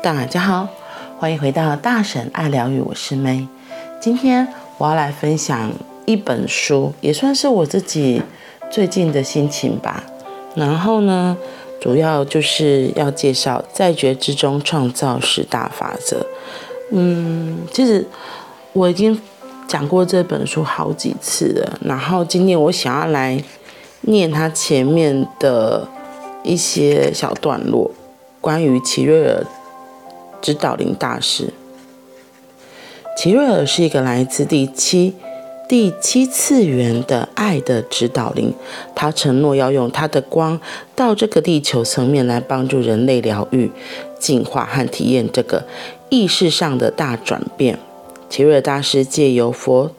大家好，欢迎回到大婶爱疗愈，我是妹。今天我要来分享一本书，也算是我自己最近的心情吧。然后呢，主要就是要介绍在觉之中创造十大法则。嗯，其实我已经讲过这本书好几次了。然后今天我想要来念它前面的一些小段落，关于奇瑞尔。指导灵大师齐瑞尔是一个来自第七第七次元的爱的指导灵，他承诺要用他的光到这个地球层面来帮助人类疗愈、进化和体验这个意识上的大转变。齐瑞尔大师借由佛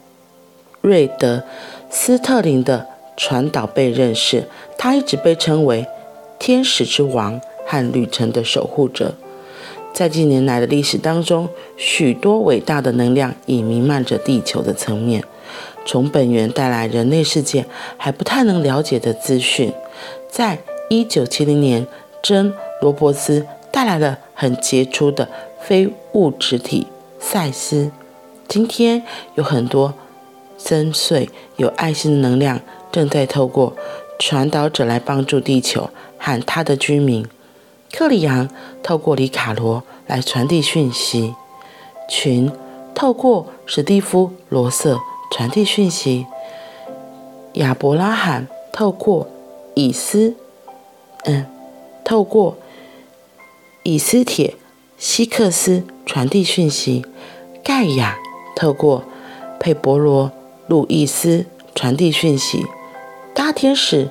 瑞德斯特林的传导被认识，他一直被称为天使之王和旅程的守护者。在近年来的历史当中，许多伟大的能量已弥漫着地球的层面，从本源带来人类世界还不太能了解的资讯。在一九七零年，珍·罗伯斯带来了很杰出的非物质体赛斯。今天有很多深邃有爱心的能量正在透过传导者来帮助地球和他的居民。克里昂透过里卡罗来传递讯息，群透过史蒂夫罗瑟传递讯息，亚伯拉罕透过以斯，嗯，透过以斯帖希克斯传递讯息，盖亚透过佩伯罗路易斯传递讯息，大天使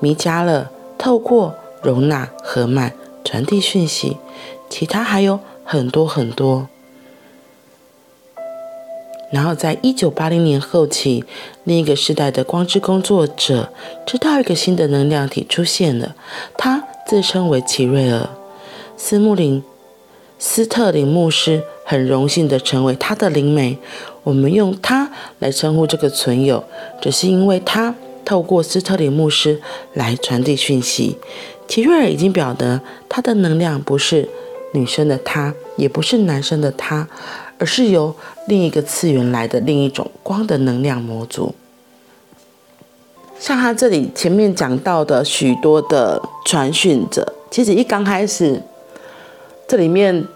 米迦勒透过容纳赫曼。传递讯息，其他还有很多很多。然后，在一九八零年后期，另一个时代的光之工作者知道一个新的能量体出现了，他自称为齐瑞尔。斯穆林斯特林牧师很荣幸地成为他的灵媒。我们用他来称呼这个存有，只是因为他透过斯特林牧师来传递讯息。齐瑞尔已经表达，他的能量不是女生的他，也不是男生的他，而是由另一个次元来的另一种光的能量模组。像他这里前面讲到的许多的传讯者，其实一刚开始，这里面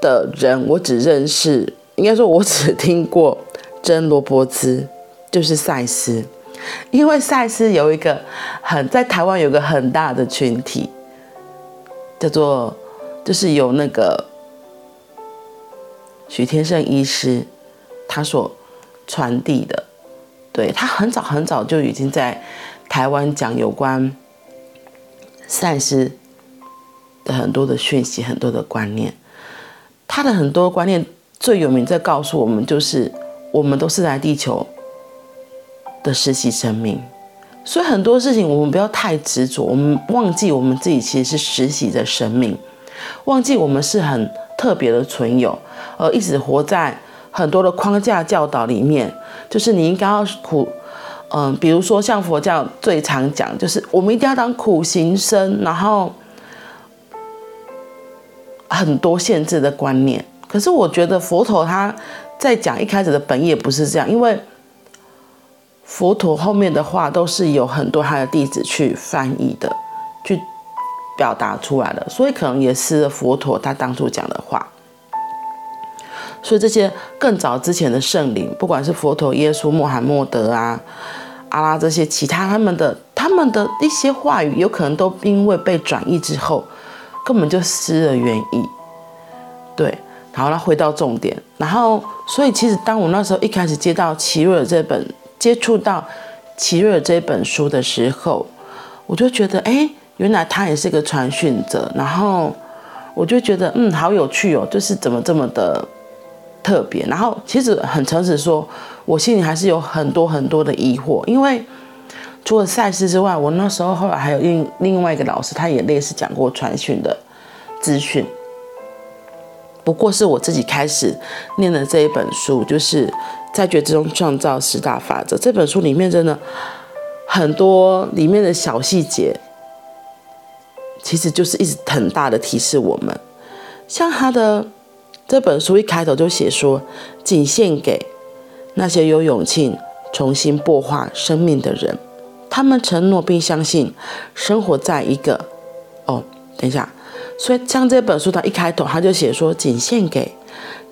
的人我只认识，应该说我只听过珍罗伯兹，就是赛斯。因为赛斯有一个很在台湾有个很大的群体，叫做就是有那个许天胜医师他所传递的，对，他很早很早就已经在台湾讲有关赛斯的很多的讯息，很多的观念。他的很多观念最有名在告诉我们，就是我们都是来地球。的实习生命，所以很多事情我们不要太执着，我们忘记我们自己其实是实习的生命，忘记我们是很特别的存有，而一直活在很多的框架教导里面。就是你应该要苦，嗯，比如说像佛教最常讲，就是我们一定要当苦行僧，然后很多限制的观念。可是我觉得佛陀他在讲一开始的本意不是这样，因为。佛陀后面的话都是有很多他的弟子去翻译的，去表达出来的，所以可能也是佛陀他当初讲的话。所以这些更早之前的圣灵，不管是佛陀、耶稣、穆罕默德啊、阿拉这些其他他们的他们的一些话语，有可能都因为被转译之后，根本就失了原意。对，好了，回到重点，然后所以其实当我那时候一开始接到奇瑞尔这本。接触到奇瑞尔这本书的时候，我就觉得，哎，原来他也是个传讯者。然后我就觉得，嗯，好有趣哦，就是怎么这么的特别。然后其实很诚实说，我心里还是有很多很多的疑惑，因为除了赛事之外，我那时候后来还有另另外一个老师，他也类似讲过传讯的资讯。不过是我自己开始念的这一本书，就是。在觉之中创造十大法则这本书里面真的很多里面的小细节，其实就是一直很大的提示我们，像他的这本书一开头就写说，仅献给那些有勇气重新擘画生命的人，他们承诺并相信生活在一个……哦，等一下，所以像这本书，它一开头他就写说，仅献给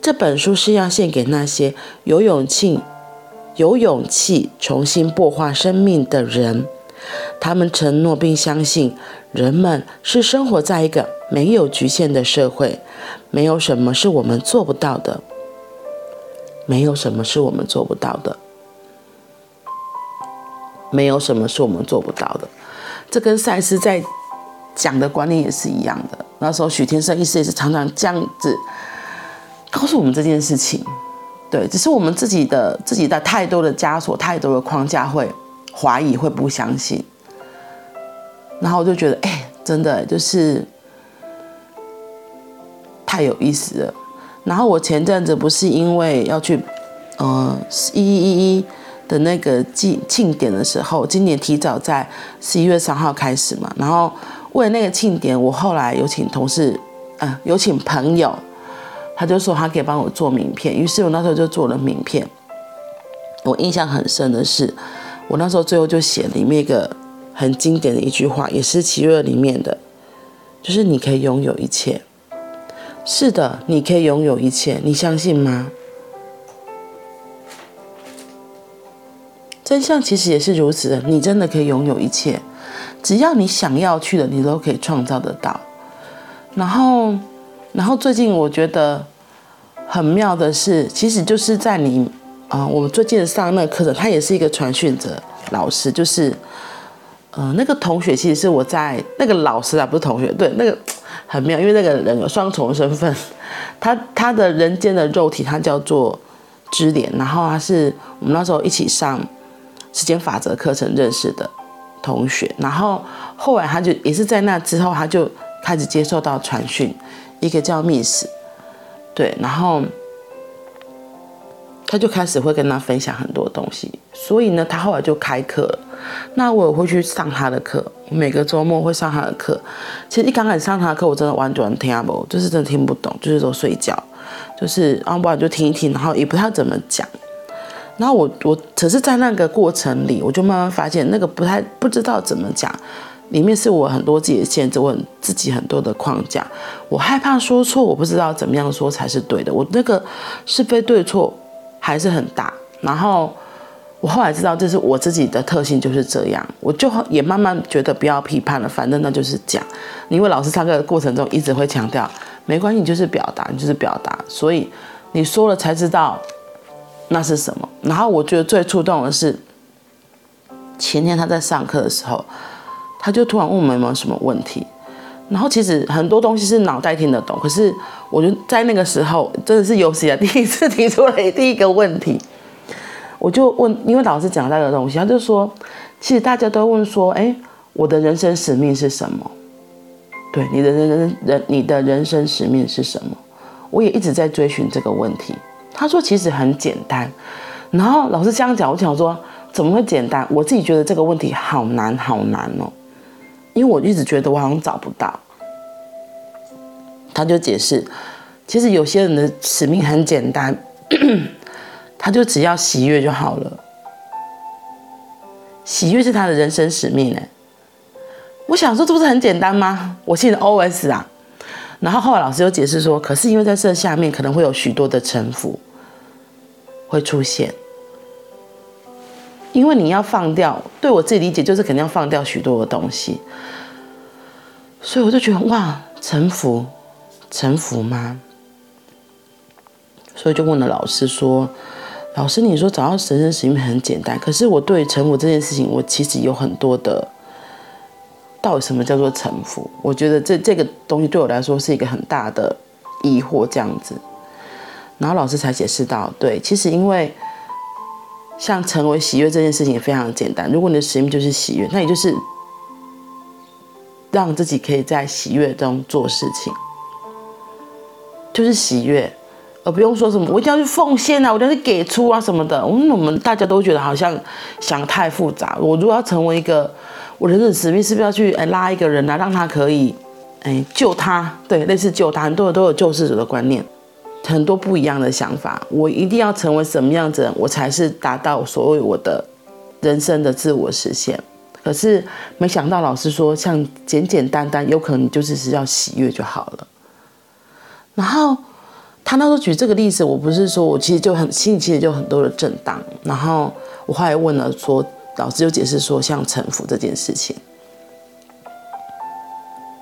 这本书是要献给那些有勇气、有勇气重新擘画生命的人。他们承诺并相信，人们是生活在一个没有局限的社会，没有什么是我们做不到的，没有什么是我们做不到的，没有什么是我们做不到的。这跟赛斯在讲的观念也是一样的。那时候许天胜意思也是常常这样子告诉我们这件事情。对，只是我们自己的自己的太多的枷锁，太多的框架会。怀疑会不相信，然后我就觉得，哎、真的就是太有意思了。然后我前阵子不是因为要去，呃，一一一一的那个祭庆典的时候，今年提早在十一月三号开始嘛。然后为了那个庆典，我后来有请同事，嗯、有请朋友，他就说他可以帮我做名片，于是我那时候就做了名片。我印象很深的是。我那时候最后就写里面一个很经典的一句话，也是奇瑞里面的，就是你可以拥有一切。是的，你可以拥有一切，你相信吗？真相其实也是如此的，你真的可以拥有一切，只要你想要去的，你都可以创造得到。然后，然后最近我觉得很妙的是，其实就是在你。啊、呃，我们最近上那个课程，他也是一个传讯者老师，就是，呃，那个同学其实是我在那个老师啊，不是同学，对，那个很妙，因为那个人有双重身份，他他的人间的肉体他叫做支点，然后他是我们那时候一起上时间法则课程认识的同学，然后后来他就也是在那之后，他就开始接受到传讯，一个叫 Miss，对，然后。他就开始会跟他分享很多东西，所以呢，他后来就开课。那我也会去上他的课，每个周末会上他的课。其实一刚开始上他的课，我真的完全听不懂，就是真的听不懂，就是说睡觉，就是啊，不然就听一听，然后也不知道怎么讲。然后我我只是在那个过程里，我就慢慢发现那个不太不知道怎么讲，里面是我很多自己的限制，我很自己很多的框架，我害怕说错，我不知道怎么样说才是对的，我那个是非对错。还是很大，然后我后来知道这是我自己的特性，就是这样，我就也慢慢觉得不要批判了，反正那就是讲。因为老师上课的过程中一直会强调，没关系，你就是表达，你就是表达，所以你说了才知道那是什么。然后我觉得最触动的是前天他在上课的时候，他就突然问我们有没有什么问题。然后其实很多东西是脑袋听得懂，可是我就在那个时候真的是有史以来第一次提出来第一个问题，我就问，因为老师讲那个东西，他就说，其实大家都问说，哎，我的人生使命是什么？对，你的人人人，你的人生使命是什么？我也一直在追寻这个问题。他说其实很简单，然后老师这样讲，我想说怎么会简单？我自己觉得这个问题好难好难哦。因为我一直觉得我好像找不到，他就解释，其实有些人的使命很简单，他就只要喜悦就好了，喜悦是他的人生使命呢。我想说这不是很简单吗？我信的 OS 啊，然后后来老师又解释说，可是因为在这下面可能会有许多的臣服会出现。因为你要放掉，对我自己理解就是肯定要放掉许多的东西，所以我就觉得哇，臣服，臣服吗？所以就问了老师说：“老师，你说找到神圣使命很简单，可是我对臣服这件事情，我其实有很多的，到底什么叫做臣服？我觉得这这个东西对我来说是一个很大的疑惑，这样子。然后老师才解释到，对，其实因为。像成为喜悦这件事情也非常简单。如果你的使命就是喜悦，那也就是让自己可以在喜悦中做事情，就是喜悦，而不用说什么我一定要去奉献啊，我一定要去给出啊什么的。我们我们大家都觉得好像想太复杂。我如果要成为一个我人生使命，是不是要去哎拉一个人来让他可以哎，救他，对，类似救他，很多人都有救世主的观念，很多不一样的想法。我一定要成为什么样子人，我才是达到所谓我的人生的自我实现。可是没想到，老师说，像简简单单，有可能就是只要喜悦就好了。然后他那时候举这个例子，我不是说我其实就很心里其实就很多的震荡。然后我后来问了说，老师就解释说，像臣服这件事情。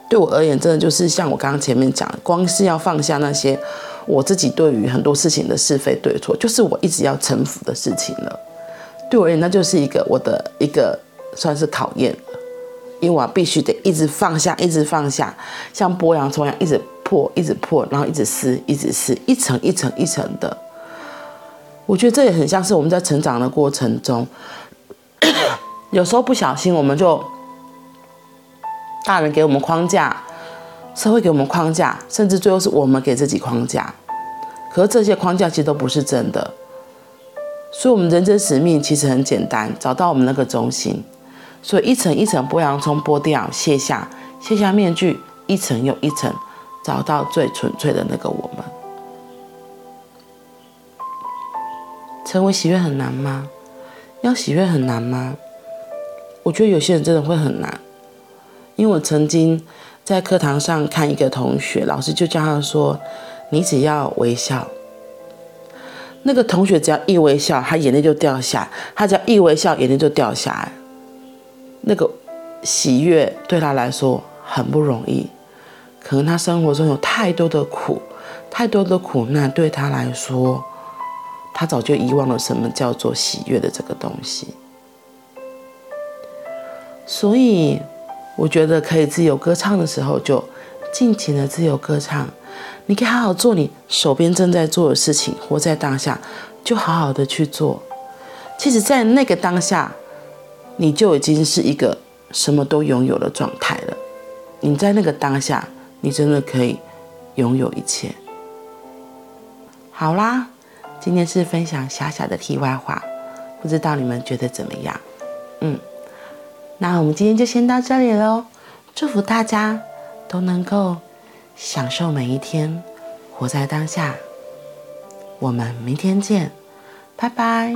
对我而言，真的就是像我刚刚前面讲的，光是要放下那些我自己对于很多事情的是非对错，就是我一直要臣服的事情了。对我而言，那就是一个我的一个算是考验，因为我必须得一直放下，一直放下，像剥洋葱一样，一直破，一直破，然后一直撕，一直撕，一层一层一层的。我觉得这也很像是我们在成长的过程中，有时候不小心我们就。大人给我们框架，社会给我们框架，甚至最后是我们给自己框架。可是这些框架其实都不是真的。所以，我们人生使命其实很简单，找到我们那个中心。所以，一层一层剥洋葱剥掉，卸下，卸下面具，一层又一层，找到最纯粹的那个我们。成为喜悦很难吗？要喜悦很难吗？我觉得有些人真的会很难。因为我曾经在课堂上看一个同学，老师就叫他说：“你只要微笑。”那个同学只要一微笑，他眼泪就掉下；他只要一微笑，眼泪就掉下来。那个喜悦对他来说很不容易，可能他生活中有太多的苦，太多的苦难，对他来说，他早就遗忘了什么叫做喜悦的这个东西。所以。我觉得可以自由歌唱的时候，就尽情的自由歌唱。你可以好好做你手边正在做的事情，活在当下，就好好的去做。其实，在那个当下，你就已经是一个什么都拥有的状态了。你在那个当下，你真的可以拥有一切。好啦，今天是分享小小的题外话，不知道你们觉得怎么样？嗯。那我们今天就先到这里喽，祝福大家都能够享受每一天，活在当下。我们明天见，拜拜。